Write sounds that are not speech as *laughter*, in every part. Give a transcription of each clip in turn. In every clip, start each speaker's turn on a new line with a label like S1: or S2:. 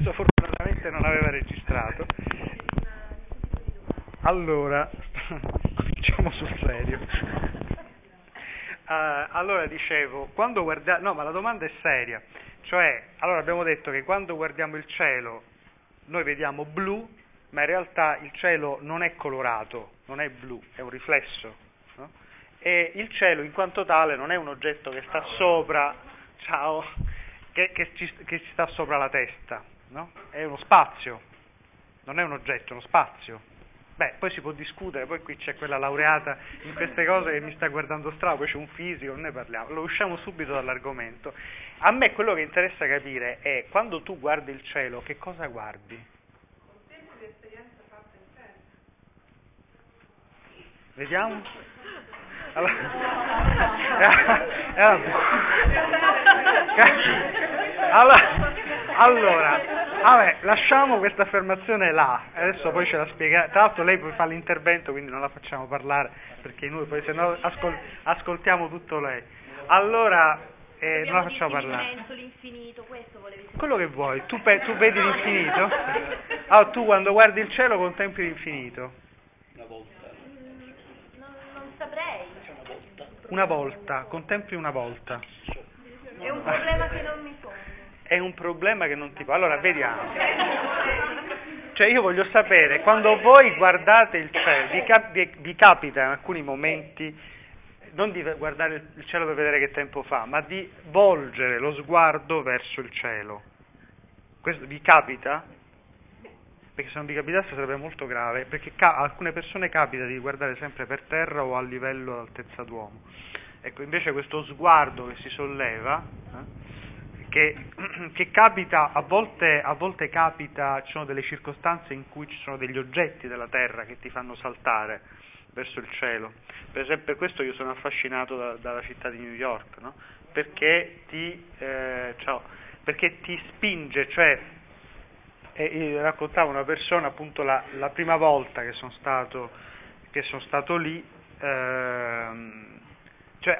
S1: Adesso fortunatamente non aveva registrato. Allora, *laughs* cominciamo sul serio. Uh, allora dicevo, quando guardiamo, no ma la domanda è seria, cioè, allora abbiamo detto che quando guardiamo il cielo noi vediamo blu, ma in realtà il cielo non è colorato, non è blu, è un riflesso. No? E il cielo in quanto tale non è un oggetto che sta sopra, ciao, che, che, ci, che ci, sta sopra la testa, no? è uno spazio, non è un oggetto, è uno spazio. Beh, poi si può discutere, poi qui c'è quella laureata in queste cose che mi sta guardando strano, poi c'è un fisico, ne parliamo, lo usciamo subito dall'argomento. A me quello che interessa capire è quando tu guardi il cielo, che cosa guardi? Vediamo. Allora, *laughs* allora, allora, vabbè, lasciamo questa affermazione là, adesso poi ce la spiega. Tra l'altro lei poi fa l'intervento, quindi non la facciamo parlare, perché noi poi se no ascol- ascoltiamo tutto lei. Allora, eh, non la facciamo parlare.
S2: l'infinito, questo volevi
S1: Quello che vuoi, tu, pe- tu vedi l'infinito? Ah, tu quando guardi il cielo contempli l'infinito?
S2: Mm, Non, non saprei.
S1: Una volta, contempli una volta.
S2: È un problema che non mi pongo.
S1: È un problema che non ti fa. Allora, vediamo. Cioè, io voglio sapere, quando voi guardate il cielo, vi, cap- vi- capita in alcuni momenti non di guardare il cielo per vedere che tempo fa, ma di volgere lo sguardo verso il cielo. Questo vi capita? Perché se non vi capitasse sarebbe molto grave, perché ca- alcune persone capita di guardare sempre per terra o a livello d'altezza d'uomo. Ecco, invece questo sguardo che si solleva, eh, che, *clears throat* che, capita, a volte, a volte capita, ci sono delle circostanze in cui ci sono degli oggetti della terra che ti fanno saltare verso il cielo. Per esempio, per questo io sono affascinato da, dalla città di New York, no? perché, ti, eh, ciao, perché ti spinge, cioè e, raccontava una persona appunto la, la prima volta che sono stato, che sono stato lì, ehm, cioè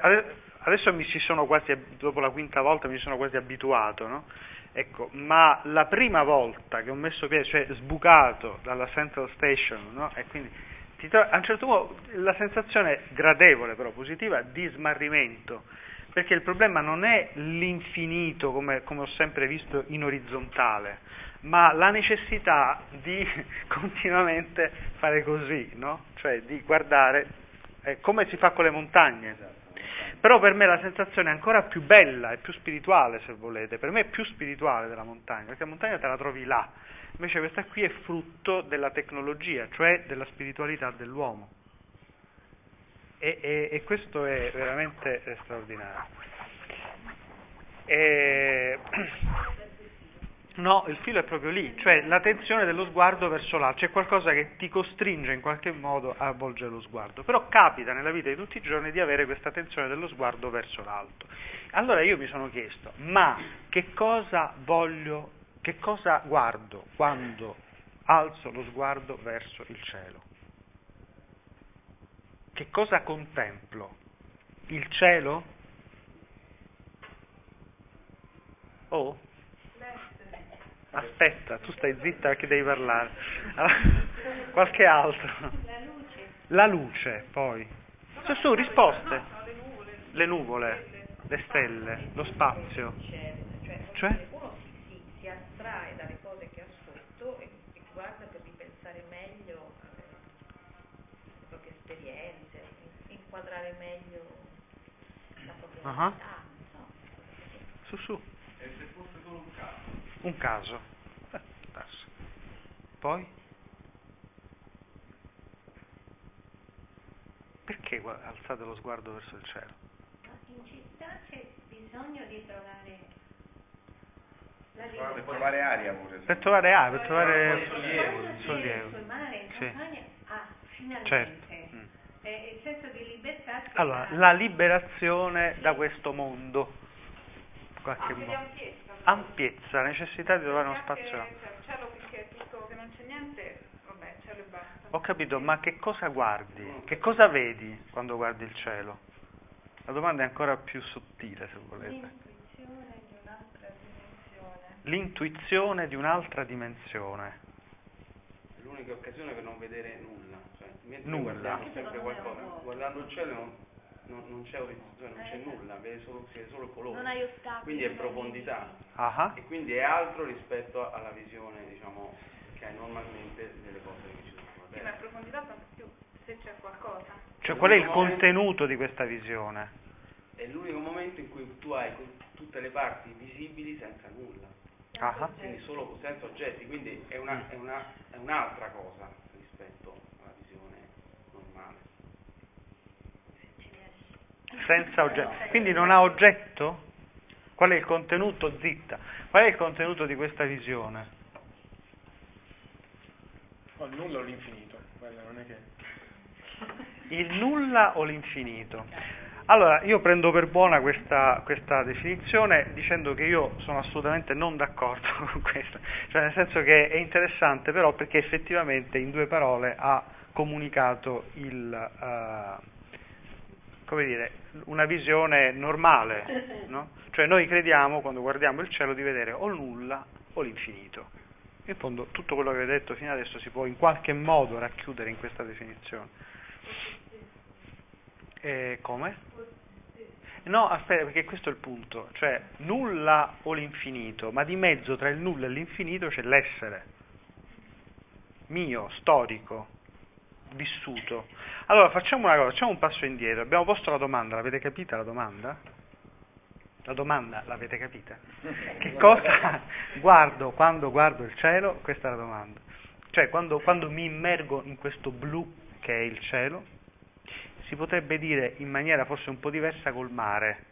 S1: adesso mi ci sono quasi, dopo la quinta volta mi sono quasi abituato, no? Ecco, ma la prima volta che ho messo piede, cioè sbucato dalla Central Station, no? E quindi a un certo punto la sensazione gradevole però positiva di smarrimento, perché il problema non è l'infinito come, come ho sempre visto in orizzontale, ma la necessità di *laughs* continuamente fare così, no? Cioè di guardare eh, come si fa con le montagne. Però per me la sensazione è ancora più bella e più spirituale, se volete. Per me è più spirituale della montagna, perché la montagna te la trovi là. Invece questa qui è frutto della tecnologia, cioè della spiritualità dell'uomo. E, e, e questo è veramente straordinario. E... *clears throat* No, il filo è proprio lì, cioè la tensione dello sguardo verso l'alto, c'è qualcosa che ti costringe in qualche modo a volgere lo sguardo, però capita nella vita di tutti i giorni di avere questa tensione dello sguardo verso l'alto. Allora io mi sono chiesto, ma che cosa voglio, che cosa guardo quando alzo lo sguardo verso il cielo? Che cosa contemplo? Il cielo? Oh? Aspetta, tu stai zitta perché devi parlare. Allora, *laughs* qualche altro.
S2: La luce.
S1: La luce, poi. Su, su, risposte. Le nuvole, le stelle, lo spazio.
S3: Cioè, uno si, astrae dalle cose che ha sotto e, guarda per ripensare meglio alle proprie esperienze, in- inquadrare meglio la propria no?
S1: Su, su.
S4: E se fosse solo un caso?
S1: Un caso. Eh. Poi? Perché alzate lo sguardo verso il cielo?
S2: Ma in città c'è bisogno di trovare la
S4: Per trovare aria pure.
S1: Per trovare aria, per trovare
S4: sollievo.
S1: sollievo.
S2: Sul mare, in
S1: Sì.
S2: campagna, ah, finalmente.
S1: Certo. Mm.
S2: Eh, il senso di libertà.
S1: Allora, la liberazione da questo mondo, in qualche modo.
S5: Ampiezza.
S1: Necessità di trovare uno spazio.
S5: cioè, che non c'è niente, vabbè, cielo e basta.
S1: Ho capito, ma che cosa guardi? Che cosa vedi quando guardi il cielo? La domanda è ancora più sottile, se volete.
S5: L'intuizione di un'altra dimensione.
S1: l'intuizione di un'altra dimensione.
S4: È l'unica occasione per non vedere nulla. Cioè,
S1: Nulla.
S4: guardiamo sempre qualcosa, guardando il cielo non, non- non c'è orizzonte, non c'è nulla, vede solo, si vede solo il colore.
S3: Non hai ostacoli.
S4: Quindi è profondità.
S1: Ah.
S4: E quindi è altro rispetto alla visione, diciamo, che hai normalmente delle cose che ci sono sulla
S5: Sì, ma profondità tanto più se c'è qualcosa.
S1: Cioè qual è il contenuto di questa visione?
S4: È l'unico momento in cui tu hai tutte le parti visibili senza nulla,
S1: ah.
S4: quindi solo senza oggetti, quindi è, una- è una- è un'altra cosa rispetto alla visione normale.
S1: Senza oggetto. Quindi non ha oggetto? Qual è il contenuto? Zitta. Qual è il contenuto di questa visione?
S6: O il nulla o l'infinito, quella non è che...
S1: Il nulla o l'infinito? Allora, io prendo per buona questa, questa definizione dicendo che io sono assolutamente non d'accordo *laughs* con questa, cioè nel senso che è interessante però perché effettivamente in due parole ha comunicato il, eh, come dire, una visione normale, no? Cioè noi crediamo quando guardiamo il cielo di vedere o nulla o l'infinito. In fondo tutto quello che avete detto fino adesso si può in qualche modo racchiudere in questa definizione. E come? No, aspetta, perché questo è il punto, cioè nulla o l'infinito, ma di mezzo tra il nulla e l'infinito c'è l'essere, mio, storico, vissuto. Allora facciamo una cosa, facciamo un passo indietro, abbiamo posto la domanda, l'avete capita la domanda? La domanda l'avete capita? Che *laughs* cosa guardo quando guardo il cielo? Questa è la domanda. Cioè quando, quando mi immergo in questo blu che è il cielo, si potrebbe dire in maniera forse un po' diversa col mare,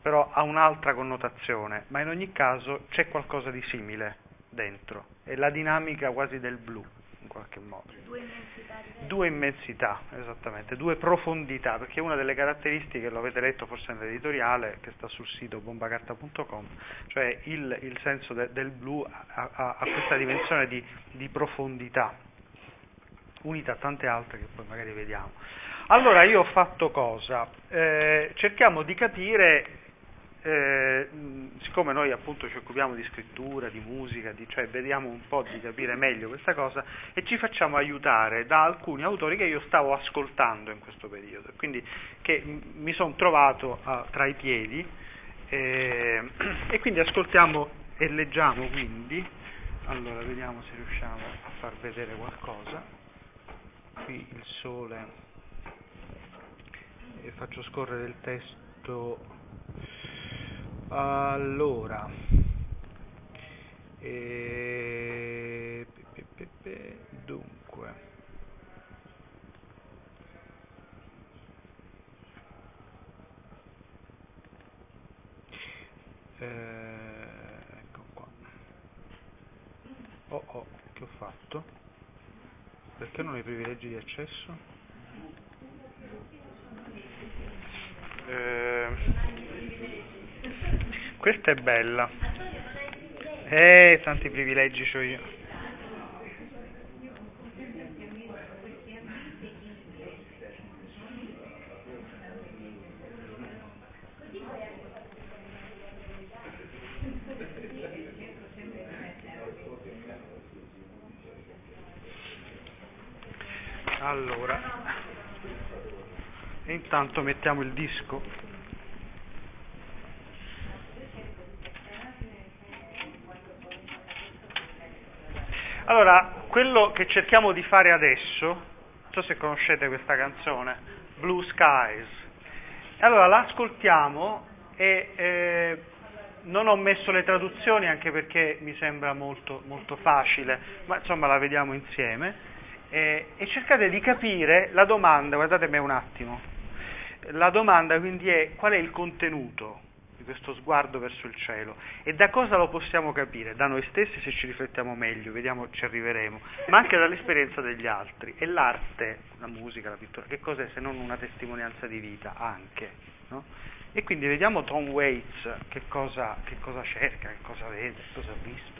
S1: però ha un'altra connotazione, ma in ogni caso c'è qualcosa di simile dentro, è la dinamica quasi del blu in qualche modo.
S3: Due immensità diverse.
S1: Due immensità, esattamente, due profondità, perché una delle caratteristiche, lo avete letto forse nell'editoriale che sta sul sito bombacarta.com, cioè il, il senso de- del blu ha, ha- ha questa dimensione di, di profondità, unita a tante altre che poi magari vediamo. Allora io ho fatto cosa? Eh, cerchiamo di capire, eh, siccome noi appunto ci occupiamo di scrittura, di musica, di- cioè vediamo un po' di capire meglio questa cosa e ci facciamo aiutare da alcuni autori che io stavo ascoltando in questo periodo, quindi che mi sono trovato ah, tra i piedi eh, *clears throat* e quindi ascoltiamo e leggiamo quindi, allora vediamo se riusciamo a far vedere qualcosa, qui il sole e faccio scorrere il testo. Allora, e... pe- pe- pe- dunque, Eh, ecco qua. Oh oh, che ho fatto? Perché non ho i privilegi di accesso? Eh, questa è bella. Eh, tanti privilegi ho io. Allora, intanto mettiamo il disco. Allora, quello che cerchiamo di fare adesso, non so se conoscete questa canzone, Blue Skies. Allora, la ascoltiamo e eh, non ho messo le traduzioni anche perché mi sembra molto, molto facile, ma insomma la vediamo insieme. Eh, e cercate di capire la domanda, guardatemi un attimo, la domanda quindi è qual è il contenuto questo sguardo verso il cielo e da cosa lo possiamo capire? Da noi stessi se ci riflettiamo meglio, vediamo, ci arriveremo, ma anche dall'esperienza degli altri. E l'arte, la musica, la pittura, che cos'è se non una testimonianza di vita anche? No? E quindi vediamo Tom Waits che cosa, che cosa cerca, che cosa vede, cosa ha visto.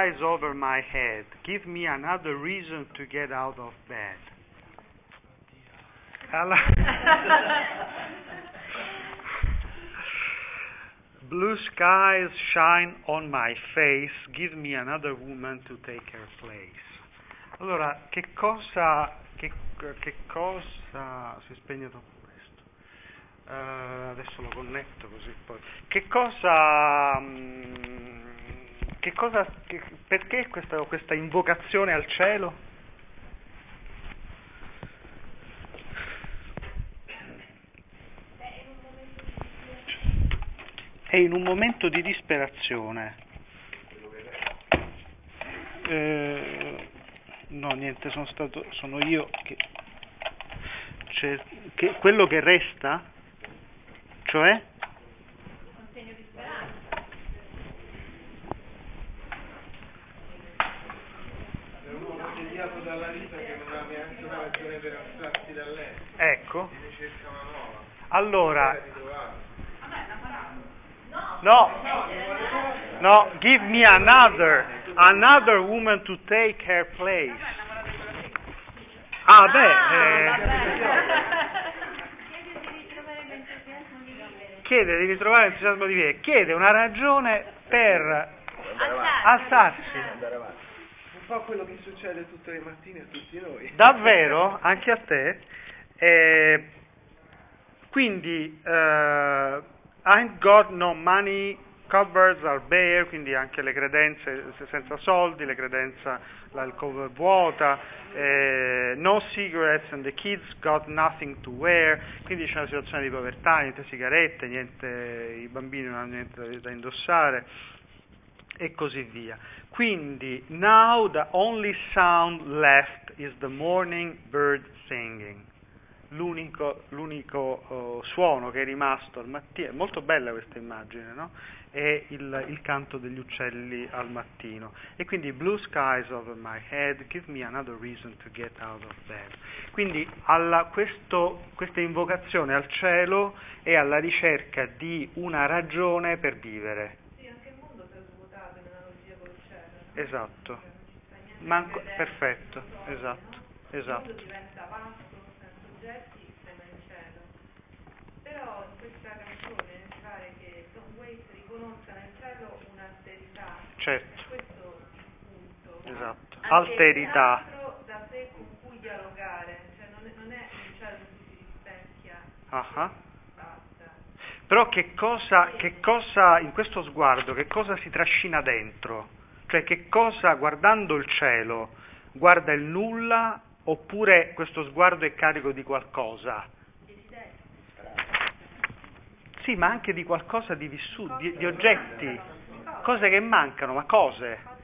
S7: Skies over my head, give me another reason to get out of bed. *laughs* Blue skies shine
S1: on my face, give me another woman to take her place. Allora, che cosa, che, che cosa, si spegne troppo presto, Eh, adesso lo connetto così poi, che cosa, mm, che cosa, che- perché questa, questa invocazione al cielo? È in un momento di disperazione. Eh, no, niente, sono stato, sono io che, cioè, che quello che resta, cioè,
S3: Un segno di speranza.
S6: È un uomo deviato dalla vita che non ha neanche una ragione per astrarsi da lei.
S1: ecco,
S6: Ne cerca una nuova.
S1: Allora, no, no, give me another, another woman to take her place. Ah, beh, eh, chiede di ritrovare l'entusiasmo di vivere, chiede una ragione per alzarsi.
S6: Un po' quello che succede tutte le mattine a tutti noi.
S1: Davvero? Anche a te? Eh, quindi, eh, I've got no money, cupboards are bare, quindi anche le credenze se- senza soldi, le credenze, l'alcova è vuota, eh, no cigarettes and the kids got nothing to wear, quindi c'è una situazione di povertà, niente sigarette, niente, i bambini non hanno niente da indossare e così via. Quindi, now the only sound left is the morning bird singing. L'unico, l'unico oh, suono che è rimasto al mattino, è molto bella questa immagine, no? È il, il canto degli uccelli al mattino. E quindi, blue skies over my head, give me another reason to get out of bed. Quindi, alla- questo- questa invocazione al cielo è alla ricerca di una ragione per vivere.
S3: Sì, anche il mondo si è svuotato in analogia col cielo. no?
S1: Esatto.
S3: Cioè,
S1: Manco- perfetto, esatto, esatto.
S3: Oggetti, come il cielo. Però in questa canzone mi pare che Tom Waits riconosca nel cielo un'alterità.
S1: Certo.
S3: È questo il punto.
S1: Esatto.
S3: Anche
S1: Alterità.
S3: da sé con cui dialogare, cioè non è, non è un cielo in cui si rispecchia, basta.
S1: Però che cosa, che cosa, in questo sguardo, che cosa si trascina dentro? Cioè che cosa, guardando il cielo, guarda il nulla oppure questo sguardo è carico di qualcosa? Sì, ma anche di qualcosa di vissuto, di, di oggetti, cose che mancano, ma cose?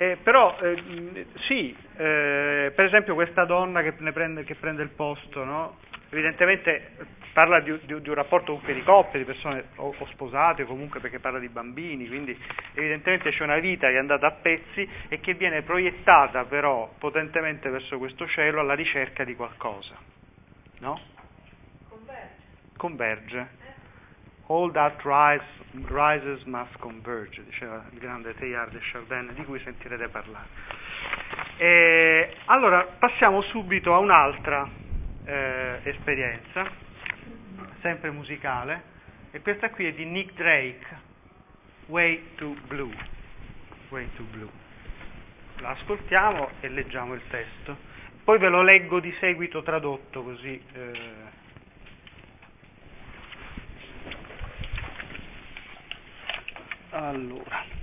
S1: Eh, però eh, sì, eh, per esempio questa donna che, prende, che prende il posto, no? evidentemente parla di, di- di un rapporto comunque di coppia, di persone o, o sposate o comunque perché parla di bambini, quindi evidentemente c'è una vita che è andata a pezzi e che viene proiettata però potentemente verso questo cielo alla ricerca di qualcosa, no? Converge. All that rise, rises must converge, diceva il grande Teilhard de Chardin, di cui sentirete parlare. E allora passiamo subito a un'altra eh, esperienza, sempre musicale, e questa qui è di Nick Drake, Way to Blue. Way to Blue. La e leggiamo il testo. Poi ve lo leggo di seguito tradotto così. eh, Allora.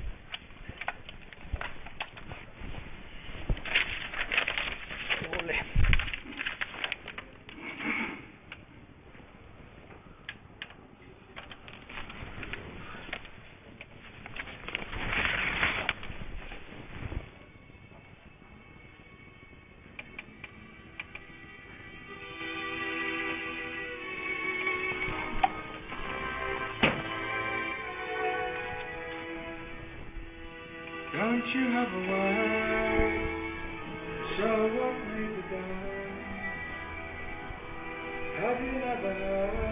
S7: Don't you have a wife? So what may be done? Have you never heard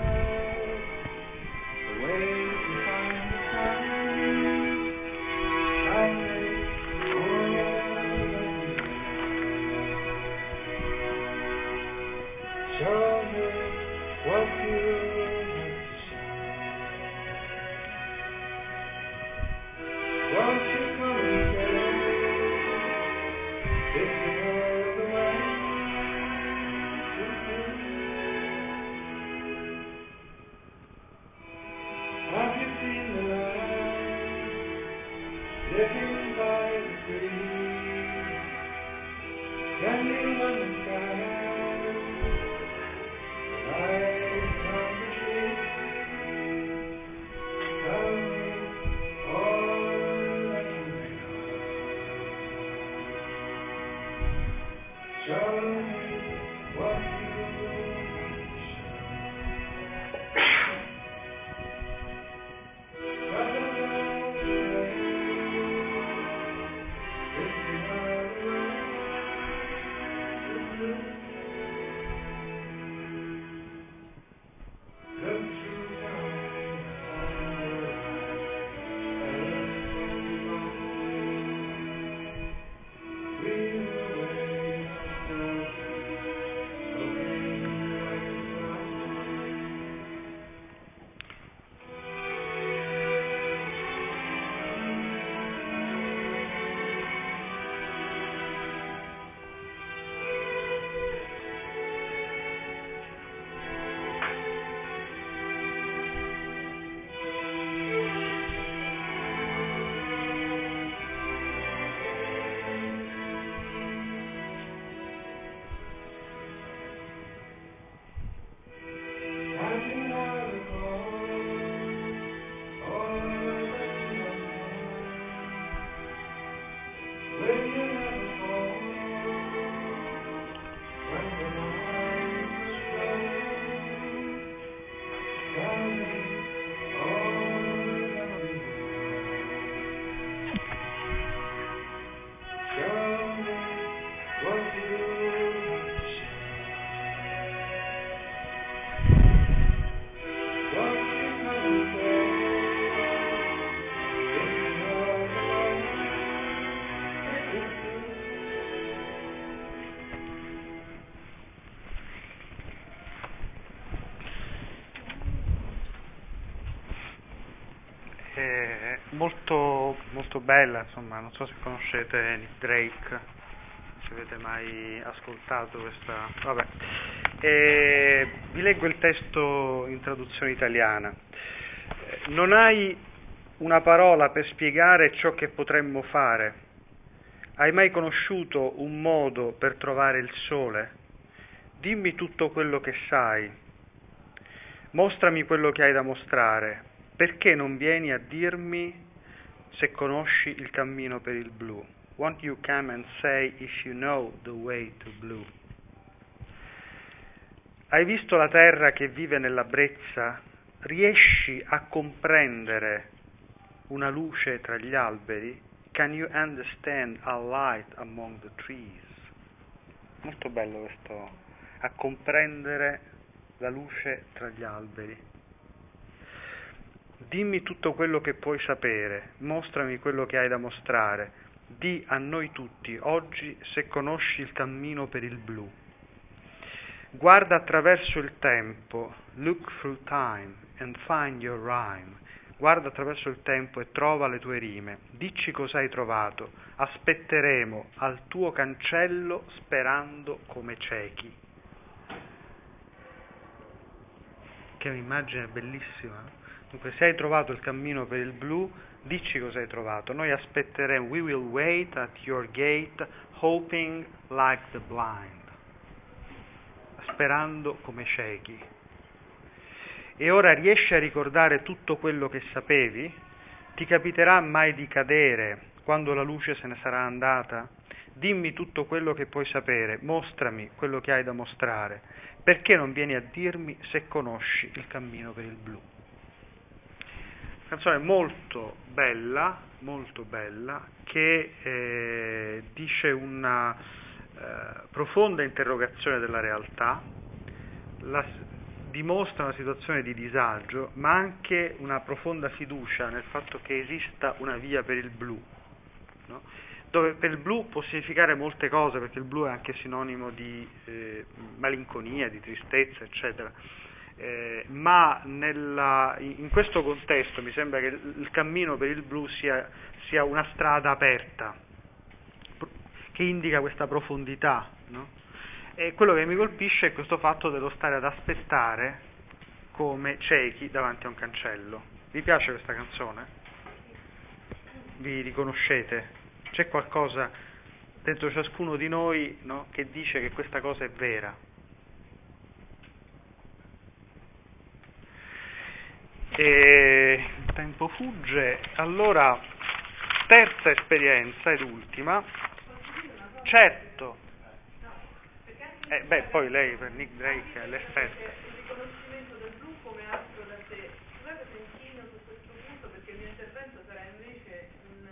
S1: bella, insomma, non so se conoscete Nick Drake, se avete mai ascoltato questa... Vabbè. E vi leggo il testo in traduzione italiana. Non hai una parola per spiegare ciò che potremmo fare. Hai mai conosciuto un modo per trovare il sole? Dimmi tutto quello che sai. Mostrami quello che hai da mostrare. Perché non vieni a dirmi se conosci il cammino per il blu? won't you come and say if you know the way to blue? Hai visto la terra che vive nella brezza? Riesci a comprendere una luce tra gli alberi? Can you understand a light among the trees? Molto bello questo, a comprendere la luce tra gli alberi. Dimmi tutto quello che puoi sapere, mostrami quello che hai da mostrare, di a noi tutti oggi se conosci il cammino per il blu. Guarda attraverso il tempo, look through time and find your rhyme. Guarda attraverso il tempo e trova le tue rime. Dici cosa hai trovato. Aspetteremo al tuo cancello sperando come ciechi. Che è un'immagine bellissima. Dunque, se hai trovato il cammino per il blu, dici cosa hai trovato. Noi aspetteremo. We will wait at your gate, hoping like the blind. Sperando come ciechi. E ora riesci a ricordare tutto quello che sapevi? Ti capiterà mai di cadere quando la luce se ne sarà andata? Dimmi tutto quello che puoi sapere, mostrami quello che hai da mostrare. Perché non vieni a dirmi se conosci il cammino per il blu? Canzone molto bella, molto bella, che eh, dice una eh, profonda interrogazione della realtà, la, dimostra una situazione di disagio, ma anche una profonda fiducia nel fatto che esista una via per il blu, no? dove per il blu può significare molte cose, perché il blu è anche sinonimo di eh, malinconia, di tristezza, eccetera. Eh, ma nella, in questo contesto mi sembra che il cammino per il blu sia, sia una strada aperta, che indica questa profondità. No? E quello che mi colpisce è questo fatto dello stare ad aspettare come ciechi davanti a un cancello. Vi piace questa canzone? Vi riconoscete? C'è qualcosa dentro ciascuno di noi no, che dice che questa cosa è vera? E il tempo fugge, allora terza esperienza ed ultima, certo, eh, beh, poi lei per Nick Drake è l'esperta.
S5: Il riconoscimento del blu come altro da sé. Scusate se inchino su questo punto perché il mio intervento sarà invece un,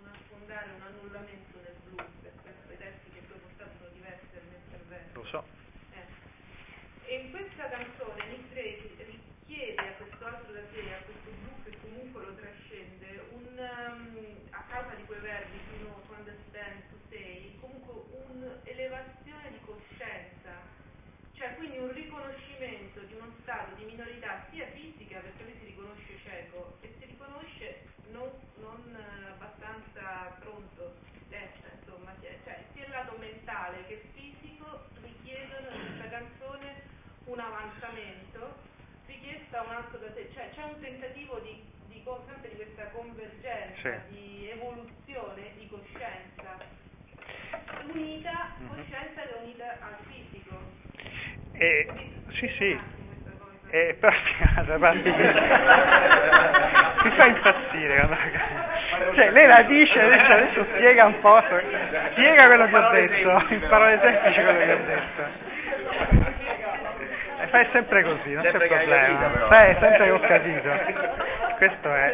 S5: un affondare, un annullamento del blu per questo i testi che poi portato sono diversi dal mio intervento.
S1: Lo so.
S5: Eh. E in questa canzone Nick Drake richiede a questo altro da sé, a questo blu che comunque lo trascende, un, um, a causa di quei verbi to know, to understand, to say, comunque un'elevazione di coscienza, cioè quindi un riconoscimento di uno stato di minorità sia fisica, perché lui si riconosce cieco, e si riconosce non, non eh, abbastanza pronto, destra, insomma, cioè sia il lato mentale che fisico richiedono in questa canzone un avanzamento, richiesta un altro da sé, cioè c'è un tentativo di, di, sempre di questa convergenza,
S1: Sì.
S5: di evoluzione di coscienza unita,
S1: Mhm.
S5: coscienza che è unita al Quindi,
S1: sì, sì.
S5: un attimo questa cosa.
S1: Eh, però *laughs* da parte mi fa impazzire cioè lei la dice adesso, adesso spiega un po' spiega quello che ho detto. in parole semplici quello che ho detto. E fai sempre così non c'è problema. fai sempre che ho capito. Questo è.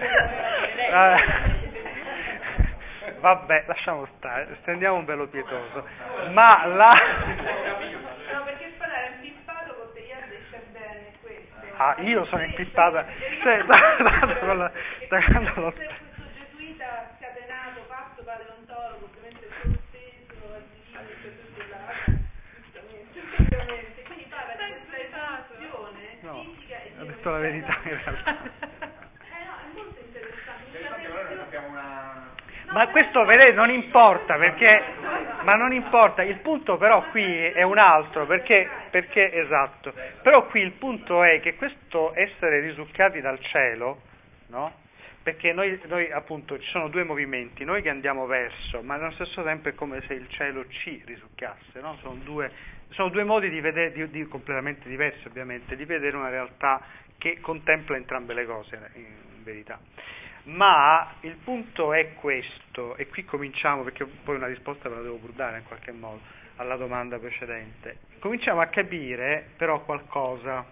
S1: Vabbè lasciamo stare stendiamo un velo pietoso. Ma la
S5: No, perché spadare è impippato con Teilhard e Chardin e queste.
S1: Ah, io sono impippata. Cioè, da, da, da, quando- da quando l'ho-
S5: cioè
S1: No,
S5: e
S1: ho detto la verità in realtà. *laughs*
S5: Eh no, è molto interessante.
S1: Ma questo vedete non importa perché ma non importa, il punto però qui è un altro perché, perché esatto. Però qui il punto è che questo essere risucchiati dal cielo, no? Perché noi, noi appunto ci sono due movimenti, noi che andiamo verso, ma allo stesso tempo è come se il cielo ci risucchiasse, no? Sono due, sono due modi di vedere, di, di- completamente diversi ovviamente, di vedere una realtà che contempla entrambe le cose in verità. Ma il punto è questo, e qui cominciamo perché poi una risposta ve la devo pur dare in qualche modo alla domanda precedente. Cominciamo a capire però qualcosa.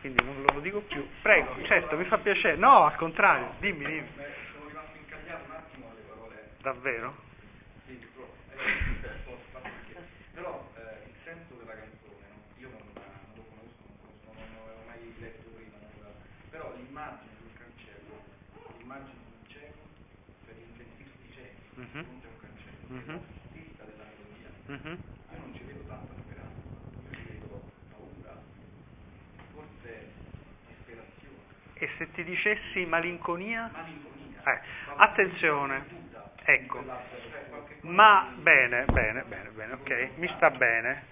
S1: Quindi non lo dico più. Prego, certo, mi fa piacere. No, al contrario, dimmi, dimmi.
S8: sono rimasto incagliato un attimo alle parole.
S1: Davvero?
S8: Sì, però, eh, sono fatto anche. Però eh, il senso della canzone, no? io non, non lo conosco, non, conosco, non avevo mai letto prima, non- però l'immagine sul cancello, l'immagine di un cieco per intendirsi ciechi,
S1: Mhm.
S8: di fronte a un cancello,
S1: Mhm.
S8: è l'artista della melodia.
S1: Mhm.
S8: Io non ci vedo tanta speranza, io ci vedo paura, forse disperazione,
S1: E se ti dicessi malinconia?
S8: malinconia.
S1: Eh, attenzione, ecco, ma bene, bene, bene, bene, ok, mi sta bene,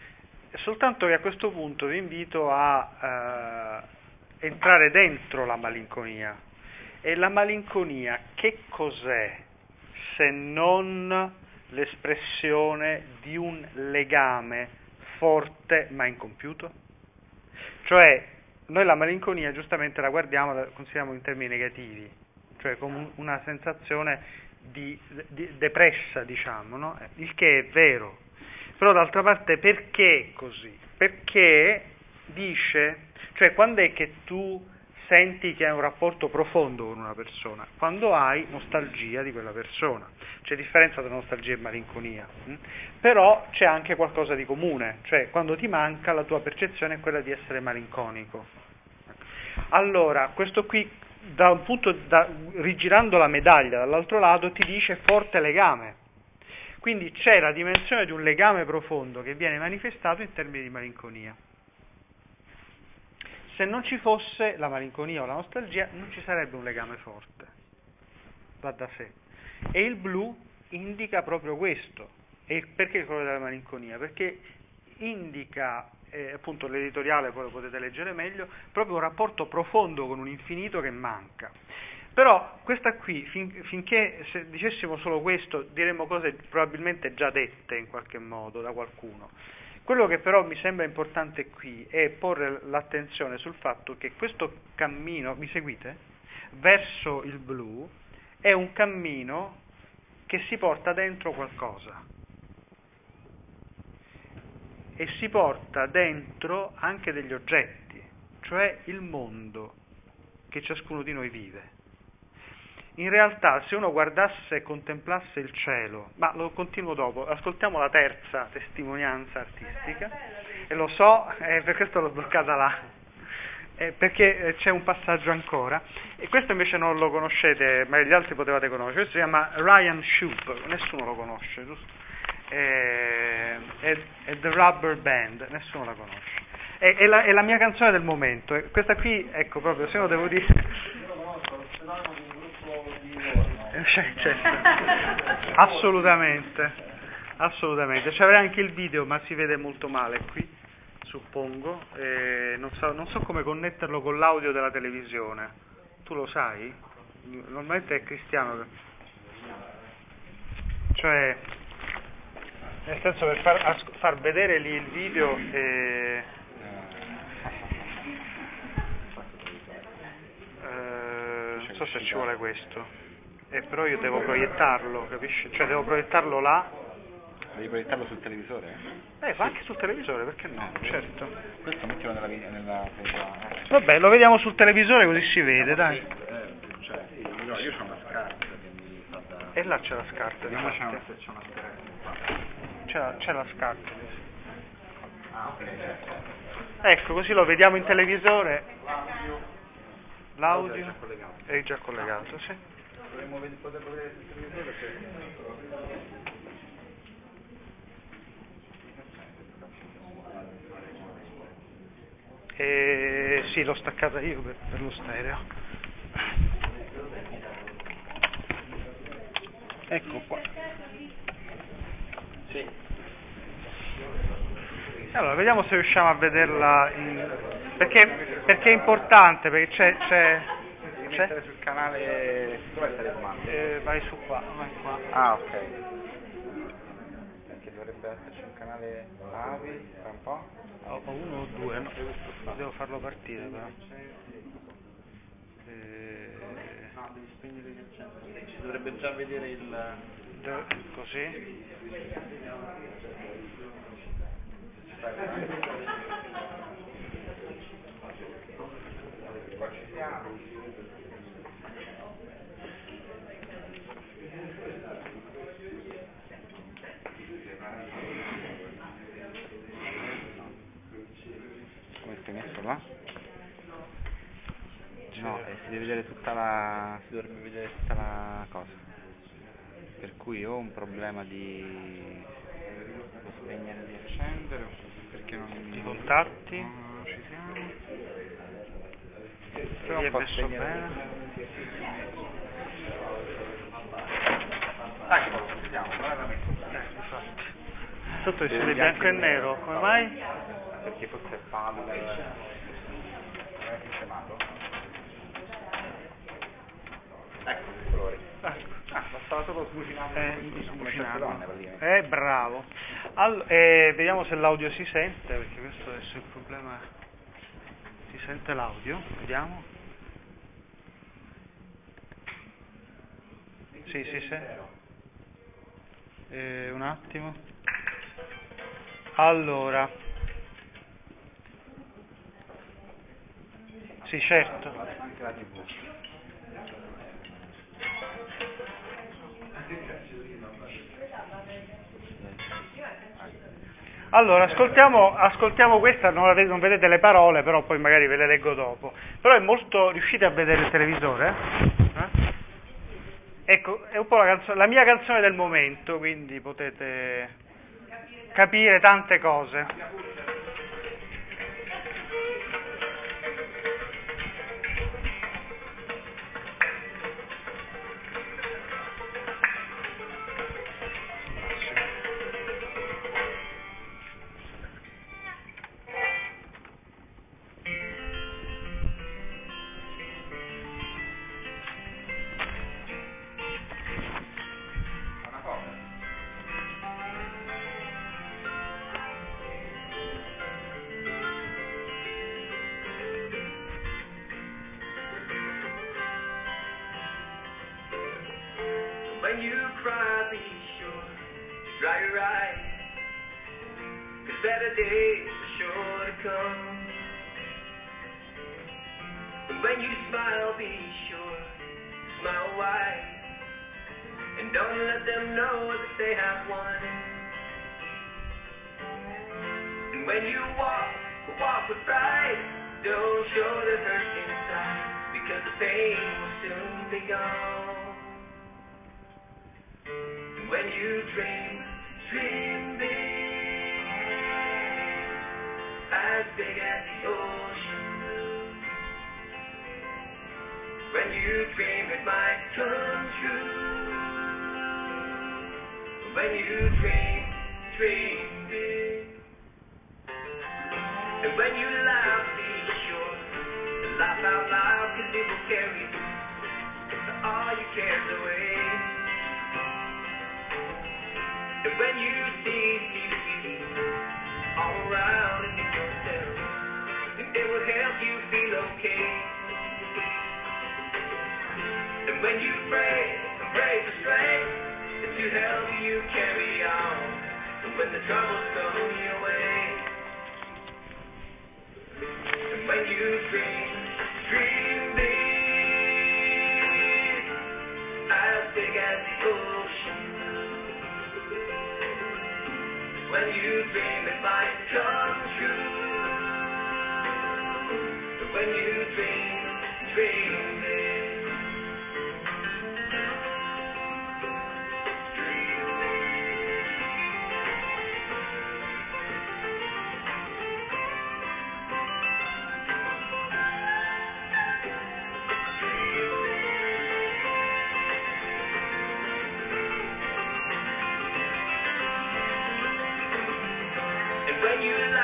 S1: soltanto che a questo punto vi invito a eh, entrare dentro la malinconia. E la malinconia che cos'è se non l'espressione di un legame forte ma incompiuto? Cioè, noi la malinconia giustamente la guardiamo, la consideriamo in termini negativi, cioè come un- una sensazione di, di- depressa, diciamo, no? il che è vero. Però d'altra parte perché così? Perché dice, cioè quando è che tu senti che hai un rapporto profondo con una persona? Quando hai nostalgia di quella persona. C'è differenza tra nostalgia e malinconia. hm? Però c'è anche qualcosa di comune, cioè quando ti manca la tua percezione è quella di essere malinconico. Allora, questo qui, da un punto, da- rigirando la medaglia dall'altro lato, ti dice forte legame. Quindi c'è la dimensione di un legame profondo che viene manifestato in termini di malinconia. Se non ci fosse la malinconia o la nostalgia, non ci sarebbe un legame forte. Va da sé. E il blu indica proprio questo. E perché il colore della malinconia? Perché indica, eh, appunto l'editoriale poi lo potete leggere meglio, proprio un rapporto profondo con un infinito che manca. Però questa qui, fin- finché se dicessimo solo questo, diremmo cose probabilmente già dette in qualche modo da qualcuno. Quello che però mi sembra importante qui è porre l'attenzione sul fatto che questo cammino, mi seguite? Verso il blu è un cammino che si porta dentro qualcosa e si porta dentro anche degli oggetti, cioè il mondo che ciascuno di noi vive. In realtà, se uno guardasse e contemplasse il cielo, ma lo continuo dopo, ascoltiamo la terza testimonianza artistica, e lo so, eh, per questo l'ho bloccata là, eh, perché eh, c'è un passaggio ancora, e questo invece non lo conoscete, ma gli altri potevate conoscere, questo si chiama Ryan Shoup, nessuno lo conosce, giusto? Eh, è, è The Rubber Band, nessuno la conosce. È, è la, è la mia canzone del momento, e questa qui, ecco proprio, se no devo dire... Eh, c'è- certo. *laughs* Assolutamente, assolutamente. C'è anche il video, ma si vede molto male qui, suppongo. Eh, non, so, non so come connetterlo con l'audio della televisione. Tu lo sai? Normalmente è cristiano. che- Cioè, nel senso per far, as- far vedere lì il video... eh, non so se ci vuole questo. Eh, però io devo proiettarlo, capisci? Cioè devo proiettarlo là.
S9: Devi proiettarlo sul televisore?
S1: Eh, va anche sul televisore, perché no? Certo.
S9: Questo mettilo nella, nella
S1: Vabbè, lo vediamo sul televisore così si vede, dai.
S9: Eh, cioè, no, io ho una scarpa, fa.
S1: E là c'è la scarpa,
S9: Vediamo c'è
S1: difatti.
S9: una, se c'è una scarpa.
S1: C'è la, c'è la scarpa.
S9: Ah, ok.
S1: Ecco, così lo vediamo in televisore. L'audio
S9: L'audio è già collegato.
S1: è già collegato, sì.
S9: Dovremmo vedere, poter vedere sul televisore se...
S1: E sì, l'ho staccata io per, per lo stereo. Ecco qua. Allora, vediamo se riusciamo a vederla in... perché, perché è importante, perché c'è... c'è, c'è?
S9: mettere sul canale... Dov'è il telecomando?
S1: Eh, vai su qua, vai qua.
S9: Ah, ok. Perché dovrebbe esserci un canale AVI, tra un po'.
S1: Ho, ho uno o due, no? Devo farlo partire però.
S4: Eh,
S1: No, devi spegnere il accendere. Ci dovrebbe già vedere il...
S4: così.
S9: Come stai messo là? No, eh, si deve vedere tutta la. si dovrebbe vedere tutta la cosa. Per cui ho un problema di di spegnere di accendere, perché non
S4: I contatti.
S9: non ci siamo.
S4: Chi
S9: Prova
S4: è messo bene?
S9: Ci siamo, guarda bene.
S4: Eh. Sotto si vede bianco e nero, come mai?
S9: Perché forse è palla. Non è sistemato? Ecco i colori.
S4: Ecco.
S9: Ah, bastava solo sbucinare
S4: Eh,
S9: donne praticamente.
S4: Eh, bravo. All- eh, vediamo se l'audio si sente, perché questo adesso è il problema. Si sente l'audio? Vediamo. Sì, sì, sì. Eh, un attimo. Allora. Sì, certo.
S9: Anche la tv.
S4: Allora, ascoltiamo, ascoltiamo questa, non, ve- non vedete le parole, però poi magari ve le leggo dopo. Però è molto... riuscite a vedere il televisore? Eh? Ecco, è un po' la, canzo- la mia canzone del momento, quindi potete capire tante cose.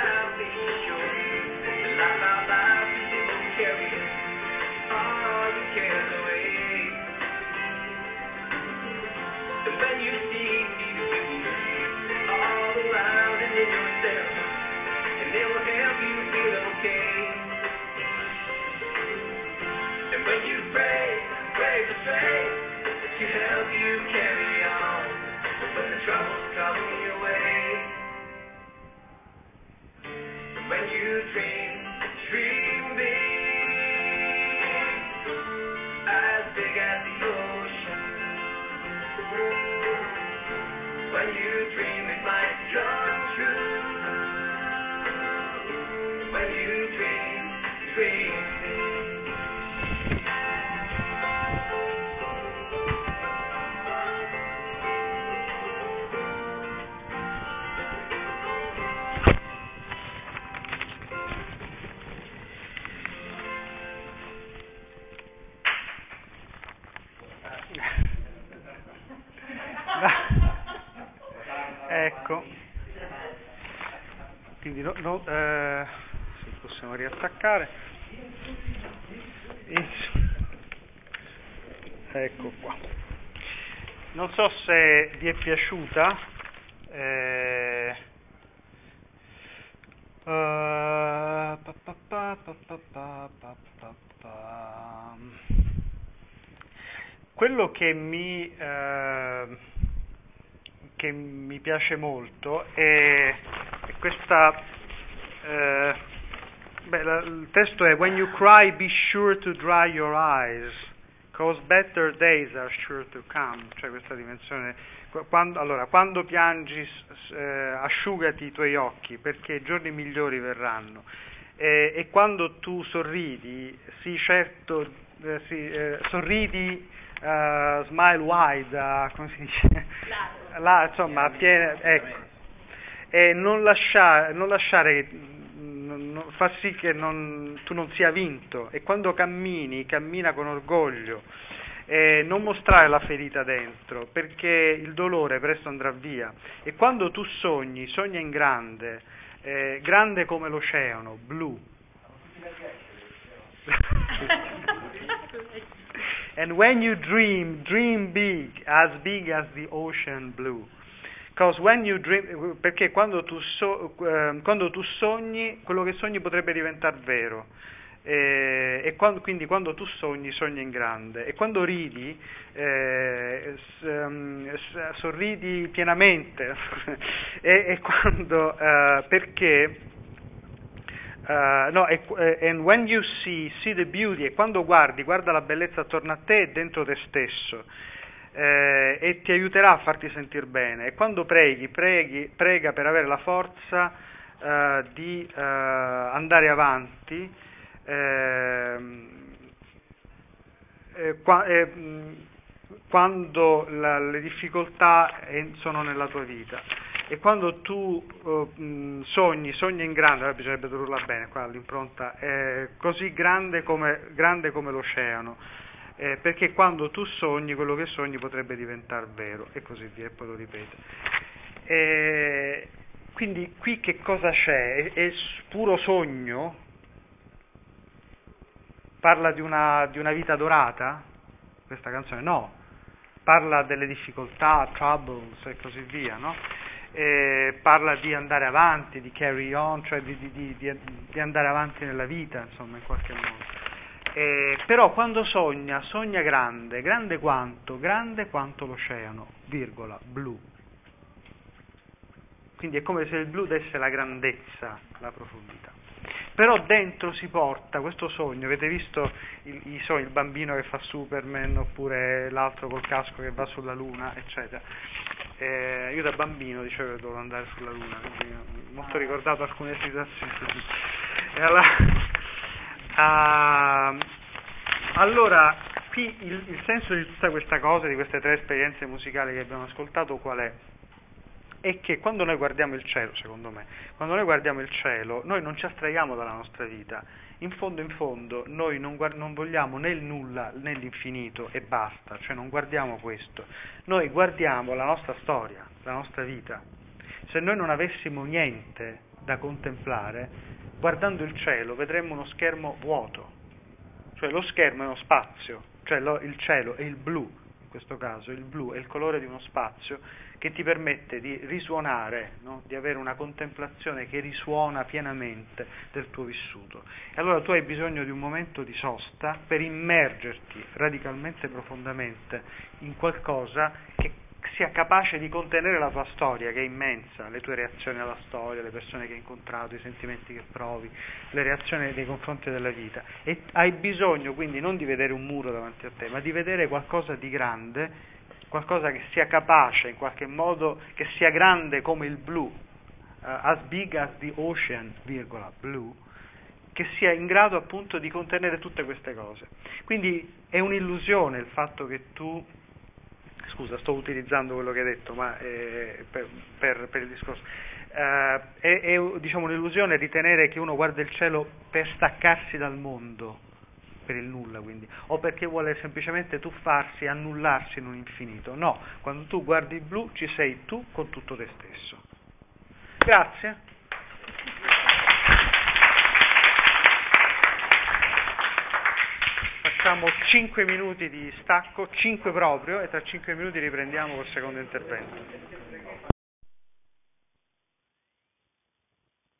S10: When you laugh, be sure
S1: Ecco, quindi lo, lo, eh, possiamo riattaccare. Ecco qua. Non so se vi è piaciuta. Eh, uh, pa, pa, pa, quello che mi... Eh, che mi piace molto è, questa... eh, beh, il testo è When you cry be sure to dry your eyes, cause better days are sure to come, cioè questa dimensione. Qu- Quando, allora, quando piangi eh, asciugati i tuoi occhi perché giorni migliori verranno. E, e quando tu sorridi, sì certo, eh, sì, eh, sorridi, eh, smile wide, ah, come si dice? Là, insomma, piena, ecco. E non, lascia- non lasciare, non- fa sì che non- tu non sia vinto. E quando cammini, cammina con orgoglio. E non mostrare la ferita dentro, perché il dolore presto andrà via. E quando tu sogni, sogna in grande, eh, grande come l'oceano, blu. *laughs* And when you dream, dream big, as big as the ocean blue. dream, perché quando tu, so- eh, quando tu sogni, quello che sogni potrebbe diventare vero. Eh, e quando- quindi quando tu sogni, sogni in grande. E quando ridi, eh, ehm, sorridi pienamente. *laughs* e, e quando, eh, perché Uh, no, e- eh, and when you see, see the beauty, e quando guardi, guarda la bellezza attorno a te e dentro te stesso, eh, e ti aiuterà a farti sentire bene. E quando preghi, preghi prega per avere la forza eh, di eh, andare avanti, eh, eh, quando la- le difficoltà eh, sono nella tua vita. E quando tu eh, sogni, sogni in grande, allora bisognerebbe tradurla bene qua l'impronta, è così grande come, grande come l'oceano, eh, perché quando tu sogni, quello che sogni potrebbe diventare vero, e così via, e poi lo ripete. Eh, quindi qui che cosa c'è? È, è puro sogno? Parla di una, di una vita dorata? Questa canzone no, parla delle difficoltà, troubles e così via, no? Eh, parla di andare avanti, di carry on, cioè di, di- di- di- andare avanti nella vita, insomma, in qualche modo. Eh, però quando sogna, sogna grande, grande quanto? Grande quanto l'oceano, virgola, blu. Quindi è come se il blu desse la grandezza, la profondità. Però dentro si porta questo sogno, avete visto il, i sogni, il bambino che fa Superman oppure l'altro col casco che va sulla luna, eccetera. Eh, io da bambino dicevo che dovevo andare sulla luna, quindi molto ricordato alcune situazioni. *laughs* Allora, ah, allora, qui il, il senso di tutta questa cosa, di queste tre esperienze musicali che abbiamo ascoltato, qual è? È che quando noi guardiamo il cielo, secondo me, quando noi guardiamo il cielo, noi non ci astraiamo dalla nostra vita. In fondo, in fondo, noi non, guard- non vogliamo né il nulla né l'infinito e basta, cioè non guardiamo questo. Noi guardiamo la nostra storia, la nostra vita. Se noi non avessimo niente da contemplare, guardando il cielo vedremmo uno schermo vuoto, cioè lo schermo è uno spazio, cioè lo- il cielo è il blu, in questo caso il blu è il colore di uno spazio che ti permette di risuonare, no? di avere una contemplazione che risuona pienamente del tuo vissuto. E allora tu hai bisogno di un momento di sosta per immergerti radicalmente profondamente in qualcosa che sia capace di contenere la tua storia, che è immensa, le tue reazioni alla storia, le persone che hai incontrato, i sentimenti che provi, le reazioni nei confronti della vita. E hai bisogno quindi non di vedere un muro davanti a te, ma di vedere qualcosa di grande, qualcosa che sia capace in qualche modo, che sia grande come il blu, uh, as big as the ocean, virgola, blue, che sia in grado appunto di contenere tutte queste cose. Quindi è un'illusione il fatto che tu scusa, sto utilizzando quello che hai detto, ma eh, per, per, per, il discorso. Uh, è, è diciamo, un'illusione ritenere che uno guarda il cielo per staccarsi dal mondo, per il nulla quindi, o perché vuole semplicemente tuffarsi, annullarsi in un infinito. No, quando tu guardi il blu ci sei tu con tutto te stesso. Grazie. Facciamo 5 minuti di stacco, 5 proprio, e tra 5 minuti riprendiamo col secondo intervento.